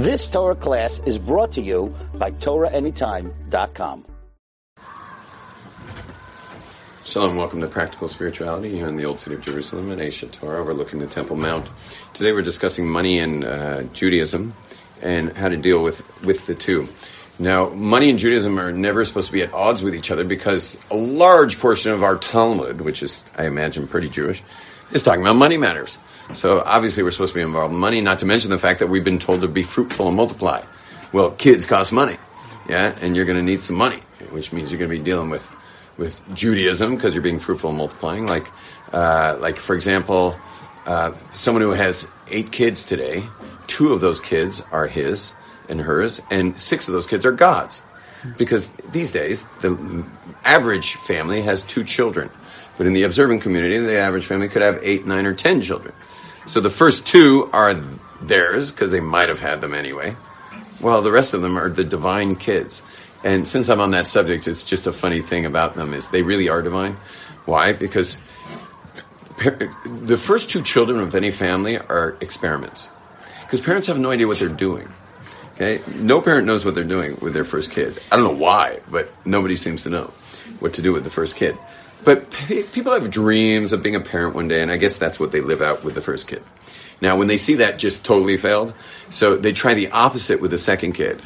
This Torah class is brought to you by TorahAnytime.com. Shalom, welcome to Practical Spirituality here in the Old City of Jerusalem at Aish Torah, overlooking the Temple Mount. Today we're discussing money and uh, Judaism and how to deal with, with the two. Now, money and Judaism are never supposed to be at odds with each other because a large portion of our Talmud, which is, I imagine, pretty Jewish, is talking about money matters. So obviously we're supposed to be involved in money, not to mention the fact that we've been told to be fruitful and multiply. Well, kids cost money, yeah, and you're going to need some money, which means you're going to be dealing with with Judaism because you're being fruitful and multiplying. Like, uh, like for example, uh, someone who has eight kids today, two of those kids are his and hers, and six of those kids are God's. Because these days, the average family has two children. But in the observant community, the average family could have eight, nine, or ten children. So the first two are theirs, because they might have had them anyway. Well, the rest of them are the divine kids. And since I'm on that subject, it's just a funny thing about them is they really are divine. Why? Because the first two children of any family are experiments. Because parents have no idea what they're doing. Okay? No parent knows what they're doing with their first kid. I don't know why, but nobody seems to know what to do with the first kid. But people have dreams of being a parent one day, and I guess that's what they live out with the first kid. Now, when they see that just totally failed, so they try the opposite with the second kid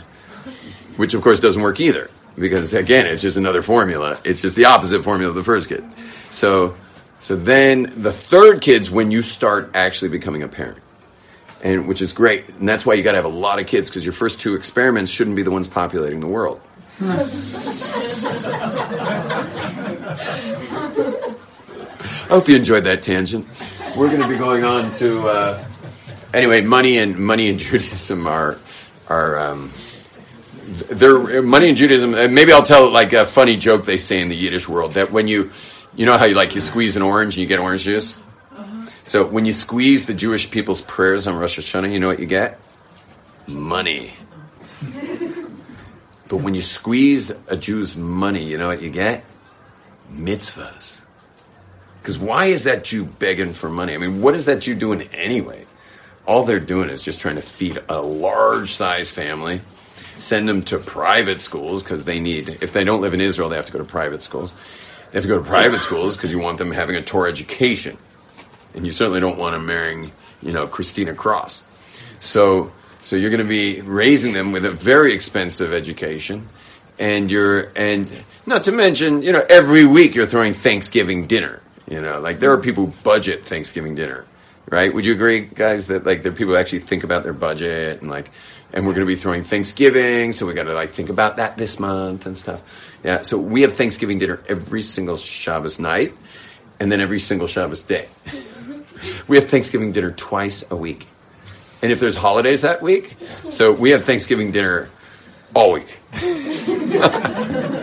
which of course doesn't work either. Because again it's just another formula. It's just the opposite formula of the first kid. So so then the third kid's when you start actually becoming a parent. And which is great. And that's why you got to have a lot of kids because your first two experiments shouldn't be the ones populating the world I hope you enjoyed that tangent. We're going to be going on to uh, anyway. Money and money and Judaism are are um, their money and Judaism. Maybe I'll tell like a funny joke they say in the Yiddish world that when you, you know how you like you squeeze an orange and you get orange juice. Uh-huh. So when you squeeze the Jewish people's prayers on Rosh Hashanah, you know what you get? Money. but when you squeeze a Jew's money, you know what you get? Mitzvahs. Because why is that Jew begging for money? I mean, what is that Jew doing anyway? All they're doing is just trying to feed a large size family send them to private schools because they need, if they don't live in Israel, they have to go to private schools. They have to go to private schools because you want them having a Torah education. And you certainly don't want them marrying, you know, Christina Cross. So, so you're going to be raising them with a very expensive education. And you're, and not to mention, you know, every week you're throwing Thanksgiving dinner. You know, like there are people who budget Thanksgiving dinner, right? Would you agree, guys, that like there are people who actually think about their budget and like and we're going to be throwing Thanksgiving, so we got to like think about that this month and stuff. Yeah, so we have Thanksgiving dinner every single Shabbos night, and then every single Shabbos day. we have Thanksgiving dinner twice a week, and if there's holidays that week, so we have Thanksgiving dinner all week.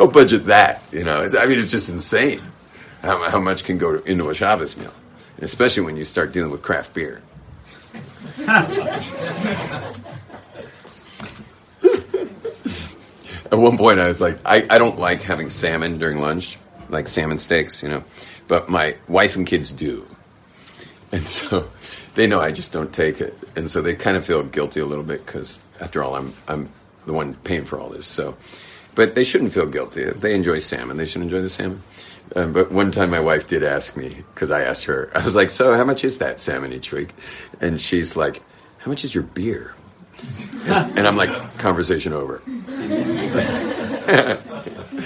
go budget that. You know, I mean, it's just insane how, how much can go into a Shabbos meal, and especially when you start dealing with craft beer. At one point, I was like, I, I don't like having salmon during lunch, like salmon steaks, you know, but my wife and kids do. And so they know I just don't take it. And so they kind of feel guilty a little bit because, after all, I'm, I'm the one paying for all this. So, but they shouldn't feel guilty. If they enjoy salmon, they should enjoy the salmon. Um, but one time my wife did ask me, because I asked her, I was like, so how much is that salmon each week? And she's like, how much is your beer? And, and I'm like, conversation over.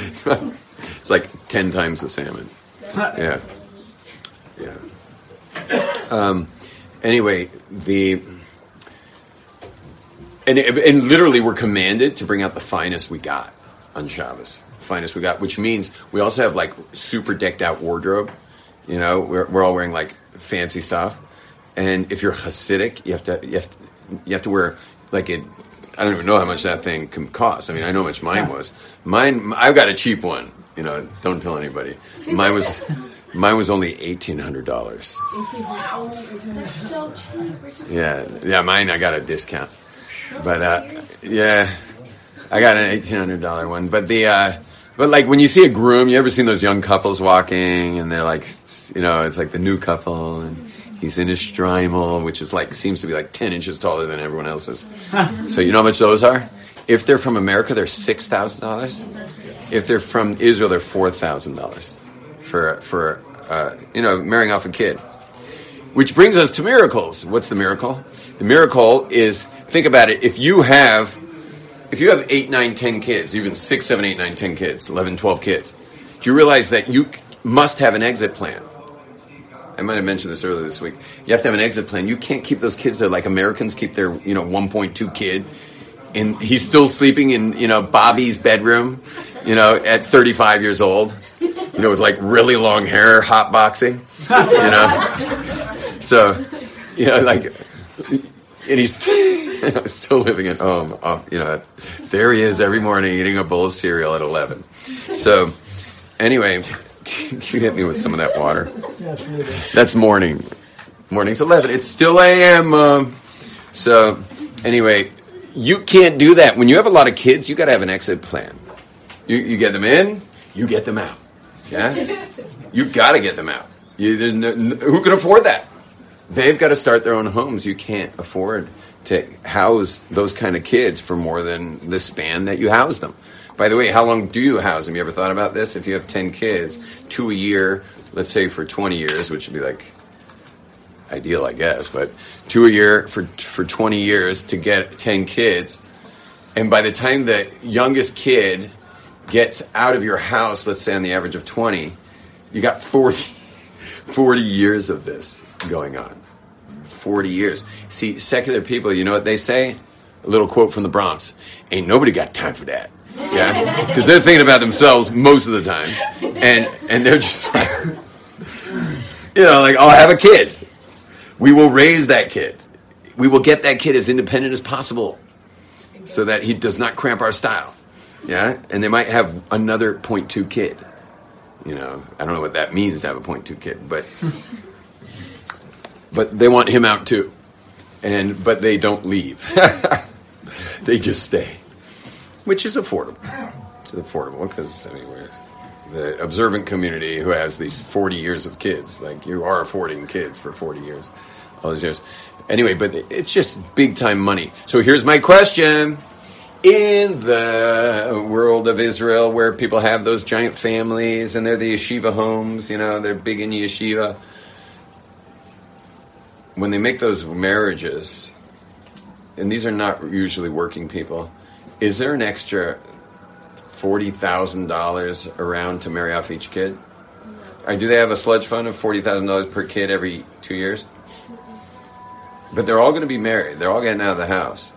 it's like 10 times the salmon. Yeah. Yeah. Um, anyway, the. And, and literally, we're commanded to bring out the finest we got on Shabbos finest we got, which means we also have like super decked out wardrobe. You know, we're, we're all wearing like fancy stuff. And if you're Hasidic, you have to you have to, you have to wear like it. I don't even know how much that thing can cost. I mean, I know how much mine was. Mine, I've got a cheap one. You know, don't tell anybody. Mine was, mine was only eighteen hundred dollars. Wow, So cheap. Yeah, yeah. Mine, I got a discount. But uh, yeah, I got an eighteen hundred dollar one. But the uh, but like when you see a groom, you ever seen those young couples walking and they're like, you know, it's like the new couple and He's in his shtreimel, which is like seems to be like ten inches taller than everyone else's. so you know how much those are? If they're from America, they're six thousand dollars. If they're from Israel, they're four thousand dollars for for uh, you know marrying off a kid. Which brings us to miracles. What's the miracle? The miracle is think about it. If you have if you have eight, nine, ten kids, even six, seven, eight, nine, ten kids, 11, 12 kids, do you realize that you must have an exit plan? I might have mentioned this earlier this week. You have to have an exit plan. You can't keep those kids there like Americans keep their, you know, 1.2 kid. And he's still sleeping in, you know, Bobby's bedroom, you know, at 35 years old, you know, with like really long hair, hot boxing, you know. So, you know, like, and he's still living at home. Oh, you know, there he is every morning eating a bowl of cereal at 11. So, anyway, can you hit me with some of that water. That's morning. Morning's 11. It's still AM. Um, so, anyway, you can't do that. When you have a lot of kids, you got to have an exit plan. You, you get them in, you get them out. Yeah? You got to get them out. You, there's no, who can afford that? They've got to start their own homes. You can't afford to house those kind of kids for more than the span that you house them. By the way, how long do you house them? You ever thought about this? If you have 10 kids, two a year, let's say for 20 years, which would be like ideal, I guess, but two a year for, for 20 years to get 10 kids. And by the time the youngest kid gets out of your house, let's say on the average of 20, you got 40, 40 years of this going on. 40 years. See, secular people, you know what they say? A little quote from the Bronx Ain't nobody got time for that. Yeah? Because they're thinking about themselves most of the time. And, and they're just like, you know, like, oh, I'll have a kid. We will raise that kid. We will get that kid as independent as possible so that he does not cramp our style. Yeah? And they might have another point two kid. You know, I don't know what that means to have a point two kid, but but they want him out too. And but they don't leave. they just stay. Which is affordable. It's affordable because anyway, the observant community who has these 40 years of kids. Like you are affording kids for 40 years, all these years. Anyway, but it's just big time money. So here's my question. In the world of Israel, where people have those giant families and they're the yeshiva homes, you know, they're big in yeshiva. When they make those marriages, and these are not usually working people, is there an extra forty thousand dollars around to marry off each kid? Or do they have a sludge fund of forty thousand dollars per kid every two years? But they're all going to be married. They're all getting out of the house.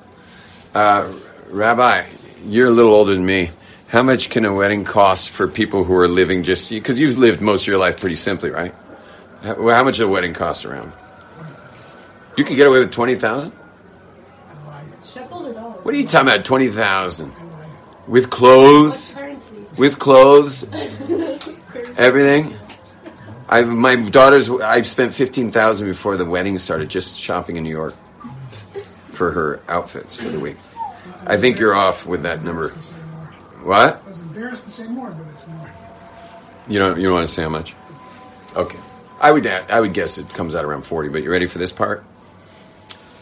Uh, Rabbi, you're a little older than me. How much can a wedding cost for people who are living just because you've lived most of your life pretty simply, right? How, how much a wedding cost around? You could get away with twenty thousand. What are you talking about? Twenty thousand with clothes, with clothes, everything. I my daughters. I spent fifteen thousand before the wedding started, just shopping in New York for her outfits for the week. I think you're off with that number. What? I was embarrassed to say more, but it's more. You don't. You don't want to say how much? Okay. I would. I would guess it comes out around forty. But you ready for this part?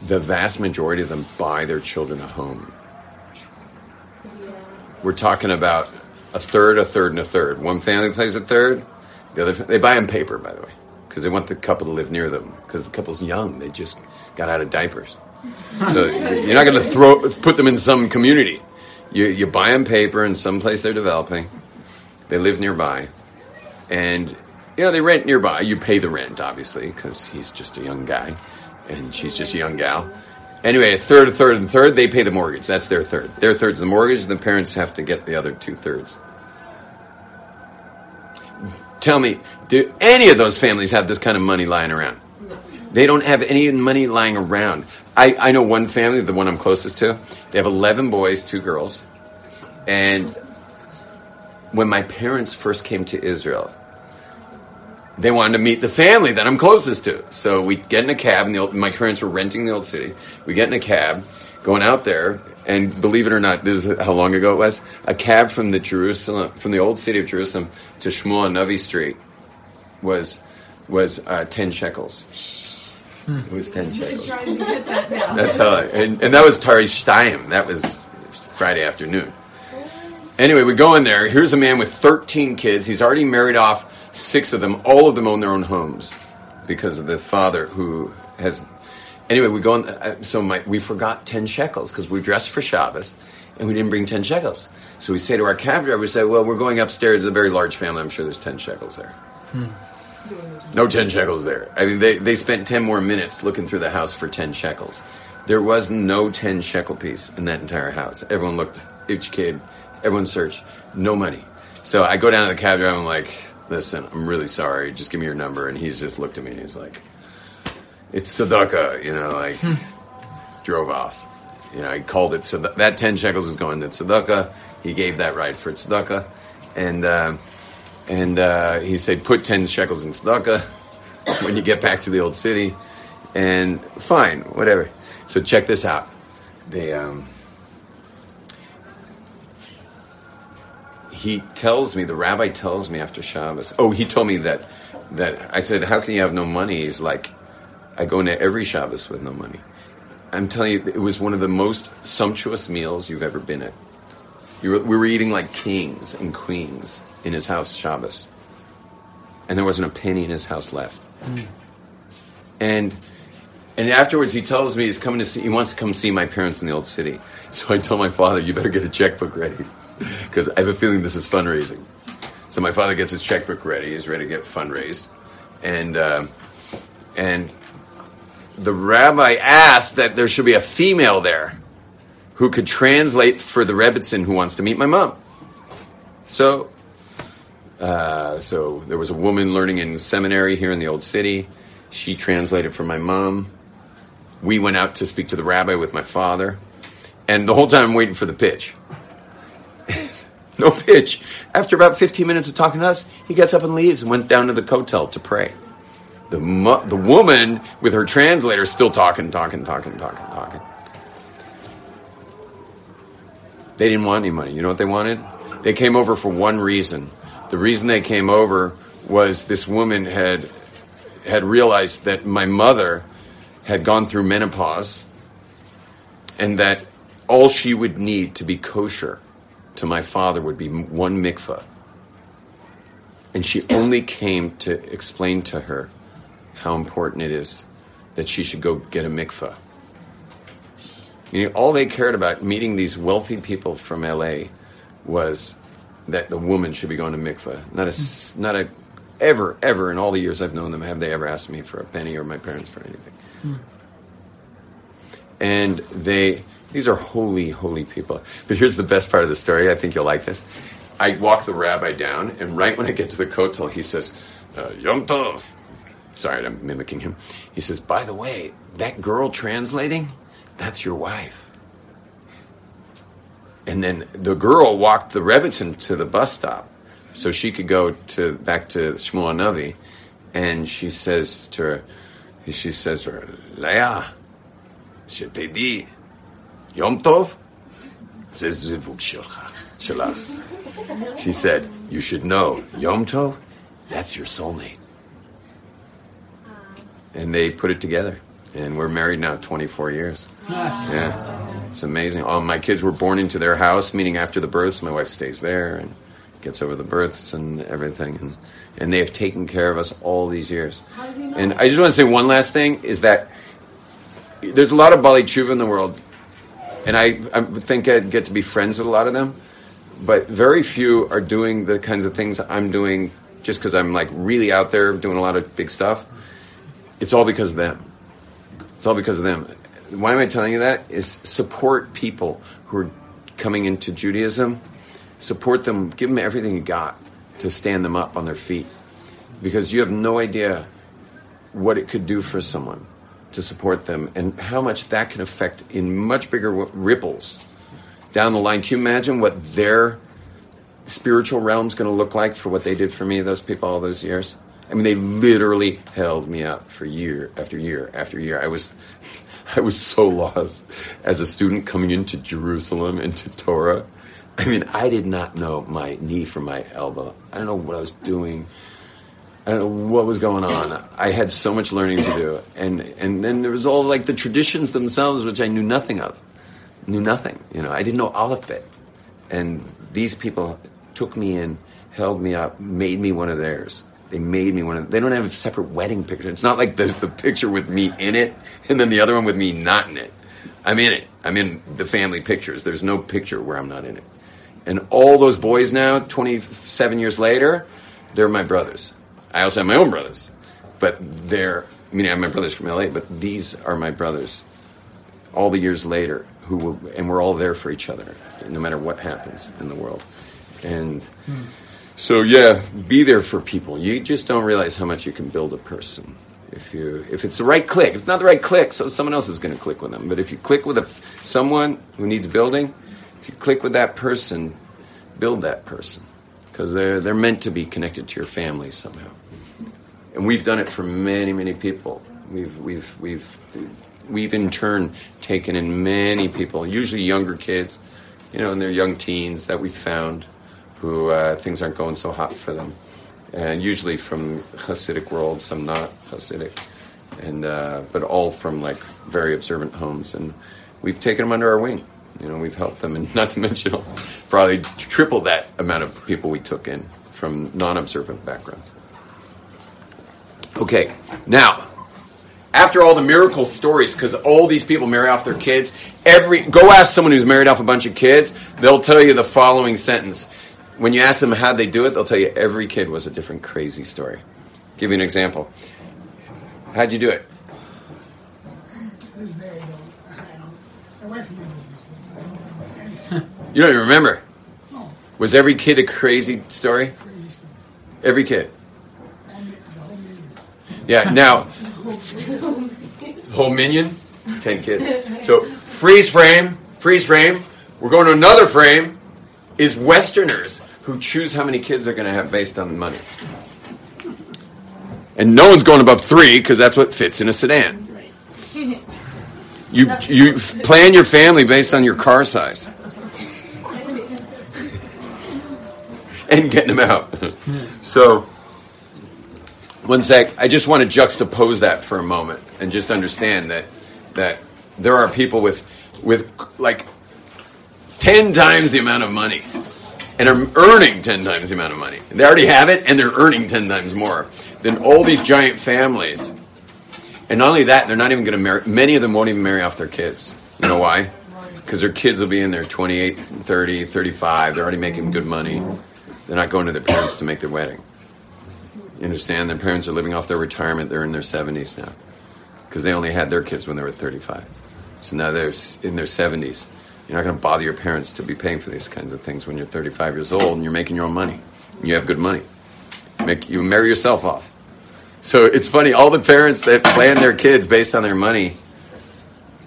The vast majority of them buy their children a home. We're talking about a third, a third, and a third. One family plays a third. The other, they buy them paper, by the way, because they want the couple to live near them. Because the couple's young, they just got out of diapers. So you're not going to throw put them in some community. You you buy them paper in some place they're developing. They live nearby, and you know they rent nearby. You pay the rent, obviously, because he's just a young guy, and she's just a young gal. Anyway, a third, a third, and a third. They pay the mortgage. That's their third. Their third's the mortgage. And the parents have to get the other two thirds. Tell me, do any of those families have this kind of money lying around? They don't have any money lying around. I, I know one family, the one I'm closest to. They have 11 boys, two girls. And when my parents first came to Israel, they wanted to meet the family that I'm closest to. So we get in a cab, and my parents were renting the old city. We get in a cab, going out there, and believe it or not, this is how long ago it was. A cab from the Jerusalem, from the old city of Jerusalem to Shmuel Navi Street, was was uh, ten shekels. It was ten shekels. To get that now. That's how, I, and, and that was Tari Steim. That was Friday afternoon. Anyway, we go in there. Here's a man with 13 kids. He's already married off six of them. All of them own their own homes because of the father who has. Anyway, we go in. uh, So my, we forgot 10 shekels because we dressed for Shabbos and we didn't bring 10 shekels. So we say to our cab driver, we say, well, we're going upstairs. It's a very large family. I'm sure there's 10 shekels there. No 10 shekels there. I mean, they, they spent 10 more minutes looking through the house for 10 shekels. There was no 10 shekel piece in that entire house. Everyone looked, each kid, everyone searched. No money. So I go down to the cab driver, and I'm like, listen, I'm really sorry. Just give me your number. And he's just looked at me and he's like, it's tzedakah, you know, like, drove off. You know, I called it, so that 10 shekels is going to tzedakah. He gave that ride for tzedakah. And, uh, and uh, he said, put 10 shekels in tzedakah when you get back to the old city. And fine, whatever. So check this out. They, um, he tells me, the rabbi tells me after Shabbos, oh, he told me that, that I said, how can you have no money? He's like, I go into every Shabbos with no money. I'm telling you, it was one of the most sumptuous meals you've ever been at. You were, we were eating like kings and queens in his house Shabbos, and there wasn't a penny in his house left. And and afterwards, he tells me he's coming to see. He wants to come see my parents in the old city. So I tell my father, "You better get a checkbook ready, because I have a feeling this is fundraising." So my father gets his checkbook ready. He's ready to get fundraised, and um and the rabbi asked that there should be a female there who could translate for the Rebbetzin who wants to meet my mom. So, uh, so there was a woman learning in seminary here in the old city. She translated for my mom. We went out to speak to the rabbi with my father, and the whole time I'm waiting for the pitch. no pitch. After about 15 minutes of talking to us, he gets up and leaves and went down to the hotel to pray. The mo- the woman with her translator still talking, talking, talking, talking, talking. They didn't want any money. You know what they wanted? They came over for one reason. The reason they came over was this woman had had realized that my mother had gone through menopause and that all she would need to be kosher to my father would be one mikvah. And she only came to explain to her how important it is that she should go get a mikvah. You know, all they cared about meeting these wealthy people from LA was that the woman should be going to mikvah. Not a, not a, ever, ever in all the years I've known them have they ever asked me for a penny or my parents for anything. And they, these are holy, holy people. But here's the best part of the story. I think you'll like this. I walk the rabbi down, and right when I get to the kotel, he says, uh, Yom Tov. Sorry, I'm mimicking him. He says, by the way, that girl translating, that's your wife. And then the girl walked the Rebbetzin to the bus stop so she could go to back to Shmuel Navi. And she says to her, she says to her, Leah, shetedi, Yom Tov, She said, you should know, Yom Tov, that's your soulmate. And they put it together. And we're married now 24 years. Yeah. It's amazing. All my kids were born into their house, meaning after the births, my wife stays there and gets over the births and everything. And, and they have taken care of us all these years. How does he know? And I just want to say one last thing is that there's a lot of Baalei Teshuva in the world, and I, I think I'd get to be friends with a lot of them, but very few are doing the kinds of things I'm doing just because I'm like really out there doing a lot of big stuff. It's all because of them. It's all because of them. Why am I telling you that? Is support people who are coming into Judaism, support them, give them everything you got to stand them up on their feet, because you have no idea what it could do for someone to support them and how much that can affect in much bigger ripples down the line. Can you imagine what their spiritual realm's going to look like for what they did for me, those people, all those years? I mean, they literally held me up for year after year after year. I was, I was so lost as a student coming into Jerusalem, into Torah. I mean, I did not know my knee from my elbow. I don't know what I was doing. I don't know what was going on. I had so much learning to do, and and then there was all like the traditions themselves, which I knew nothing of, knew nothing. You know, I didn't know Aleph and these people took me in, held me up, made me one of theirs. They made me one of. They don't have a separate wedding picture. It's not like there's the picture with me in it, and then the other one with me not in it. I'm in it. I'm in the family pictures. There's no picture where I'm not in it. And all those boys now, 27 years later, they're my brothers. I also have my own brothers, but they're. I mean, I have my brothers from LA, but these are my brothers. All the years later, who will, and we're all there for each other, no matter what happens in the world. And hmm. So, yeah, be there for people. You just don't realize how much you can build a person if you if it's the right click. If it's not the right click, so someone else is going to click with them. But if you click with a someone who needs building, if you click with that person, build that person because they're they're meant to be connected to your family somehow. And we've done it for many many people. We've we've we've we've in turn taken in many people, usually younger kids, you know, in their young teens that we found who uh, things aren't going so hot for them, and usually from Hasidic world, some not Hasidic, and uh, but all from like very observant homes, and we've taken them under our wing. You know, we've helped them, and not to mention probably triple that amount of people we took in from non-observant backgrounds. Okay, now after all the miracle stories, because all these people marry off their kids, every go ask someone who's married off a bunch of kids, they'll tell you the following sentence. When you ask them how they do it, they'll tell you every kid was a different crazy story. give you an example. How'd you do it? This day. You don't even remember. No, Was every kid a crazy story? Every kid. Yeah. Now, whole minyan, ten kids. So freeze frame, freeze frame. We're going to another frame. Is Westerners who choose how many kids they're going to have based on money, and no one's going above three because that's what fits in a sedan. You you plan your family based on your car size and getting them out. so. One sec. I just want to juxtapose that for a moment and just understand that that there are people with with like ten times the amount of money and are earning ten times the amount of money. They already have it and they're earning ten times more than all these giant families. And not only that, they're not even going to marry. Many of them won't even marry off their kids. You know why? Because their kids will be in their 28, 30, 35. They're already making good money. They're not going to their parents to make their wedding. You understand? Their parents are living off their retirement. They're in their 70s now because they only had their kids when they were 35. So now they're in their 70s. You're not going to bother your parents to be paying for these kinds of things when you're 35 years old and you're making your own money. And you have good money. Make, you marry yourself off. So it's funny, all the parents that plan their kids based on their money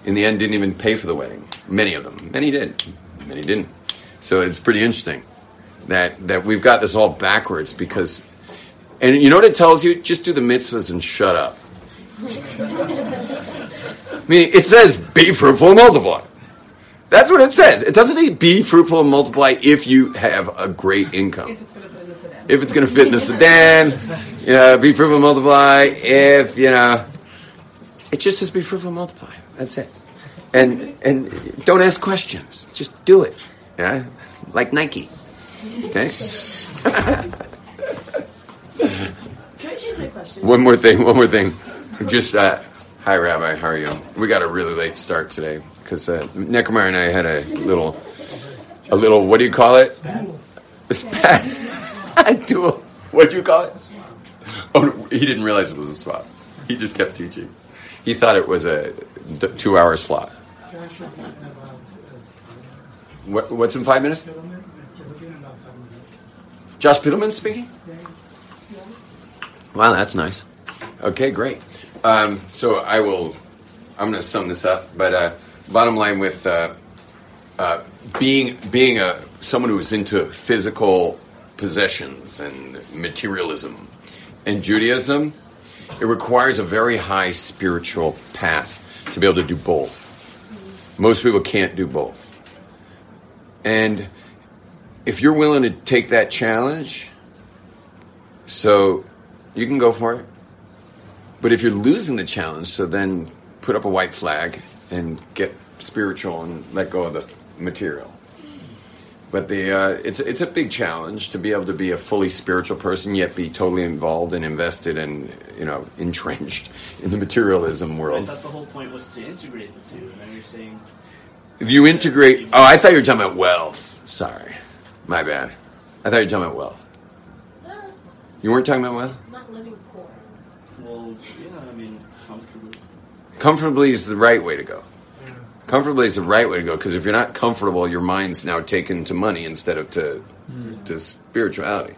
in the end didn't even pay for the wedding. Many of them. Many did. Many didn't. So it's pretty interesting that, that we've got this all backwards because and you know what it tells you? Just do the mitzvahs and shut up. I mean, it says be fruitful and multiply. That's what it says. It doesn't say be fruitful and multiply if you have a great income. If it's going to fit in the sedan. If it's going to fit in the sedan, you know, be fruitful and multiply. If, you know, it just says be fruitful and multiply. That's it. And, and don't ask questions. Just do it. Yeah? Like Nike. Okay? Can I change my question? One more thing, one more thing. Just, uh, hi, Rabbi, how are you? We got a really late start today because uh, Neckermeyer and I had a little, a little, what do you call it? Spat. Do. What do you call it? Oh, he didn't realize it was a spot. He just kept teaching. He thought it was a two-hour slot. What, what's in five minutes? Josh Piddleman speaking? Wow, that's nice. Okay, great. Um, so I will. I'm going to sum this up, but uh, bottom line with uh, uh, being being a someone who's into physical possessions and materialism and Judaism, it requires a very high spiritual path to be able to do both. Most people can't do both, and if you're willing to take that challenge, so you can go for it. But if you're losing the challenge, so then put up a white flag and get spiritual and let go of the material. But the uh, it's it's a big challenge to be able to be a fully spiritual person yet be totally involved and invested and you know entrenched in the materialism world. I thought the whole point was to integrate the two, and then you're saying If you integrate, oh, I thought you were talking about wealth. Sorry, my bad. I thought you were talking about wealth. You weren't talking about wealth. Not living poor. Well, yeah, I mean, comfortably. Comfortably is the right way to go. Comfortably is the right way to go because if you're not comfortable, your mind's now taken to money instead of to to spirituality.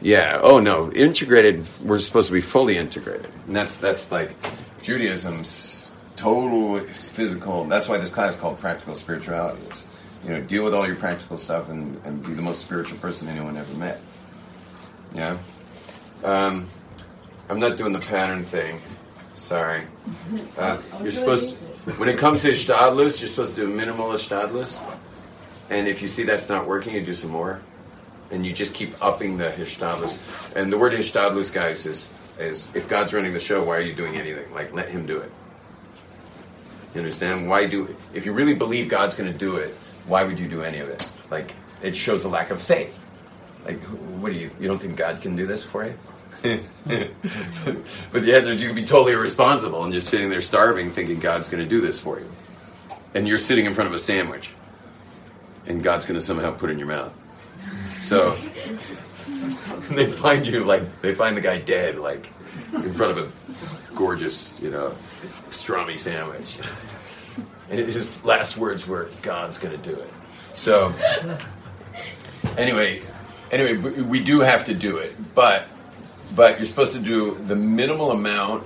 Yeah. Oh no, integrated. We're supposed to be fully integrated, and that's that's like Judaism's total physical. That's why this class is called practical spirituality. It's you know deal with all your practical stuff and, and be the most spiritual person anyone ever met. Yeah. Um, I'm not doing the pattern thing. Sorry. Uh, you're supposed when it comes to Ishtadlus, you're supposed to do a minimal Ishtadlus. And if you see that's not working, you do some more. And you just keep upping the Hishtadlus. And the word Hishtadlus, guys, is, is if God's running the show, why are you doing anything? Like, let Him do it. You understand? Why do If you really believe God's going to do it, why would you do any of it? Like, it shows a lack of faith. Like, what do you, you don't think God can do this for you? but the answer is you can be totally irresponsible and just sitting there starving thinking God's going to do this for you. And you're sitting in front of a sandwich and God's going to somehow put it in your mouth. So they find you like, they find the guy dead, like in front of a gorgeous, you know, pastrami sandwich. And his last words were, God's going to do it. So, anyway, anyway, we- we do have to do it, but but you're supposed to do the minimal amount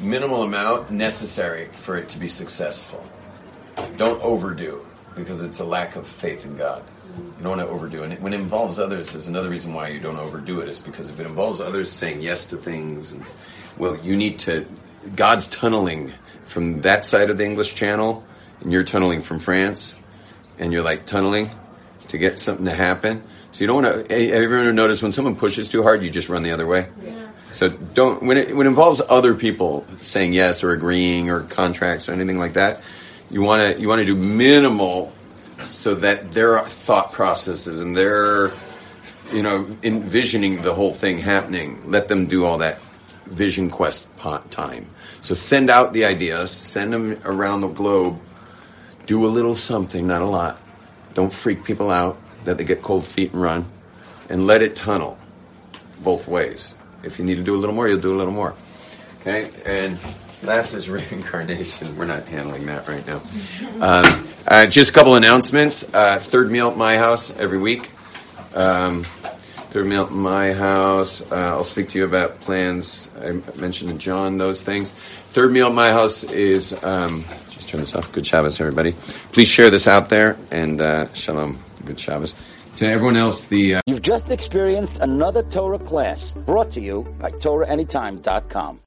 minimal amount necessary for it to be successful don't overdo because it's a lack of faith in god you don't want to overdo and when it involves others there's another reason why you don't overdo it is because if it involves others saying yes to things and well you need to god's tunneling from that side of the english channel and you're tunneling from france and you're like tunneling to get something to happen. So you don't want to. Have you ever noticed when someone pushes too hard, you just run the other way? Yeah. So don't when it when it involves other people saying yes or agreeing or contracts or anything like that. You want to you want to do minimal so that their thought processes and their you know envisioning the whole thing happening. Let them do all that vision quest time. So send out the ideas, send them around the globe do a little something, not a lot. Don't freak people out that they get cold feet and run, and let it tunnel both ways. If you need to do a little more, you'll do a little more. Okay, and last is reincarnation. We're not handling that right now. Um, uh, just a couple announcements. Uh, third meal at my house every week. Um, third meal at my house. Uh, I'll speak to you about plans. I mentioned to John those things. Third meal at my house is. Um, just turn this off. Good Shabbos, everybody. Please share this out there and uh, shalom. Good Shabbos. To everyone else, the. Uh, You've just experienced another Torah class brought to you by TorahAnytime.com.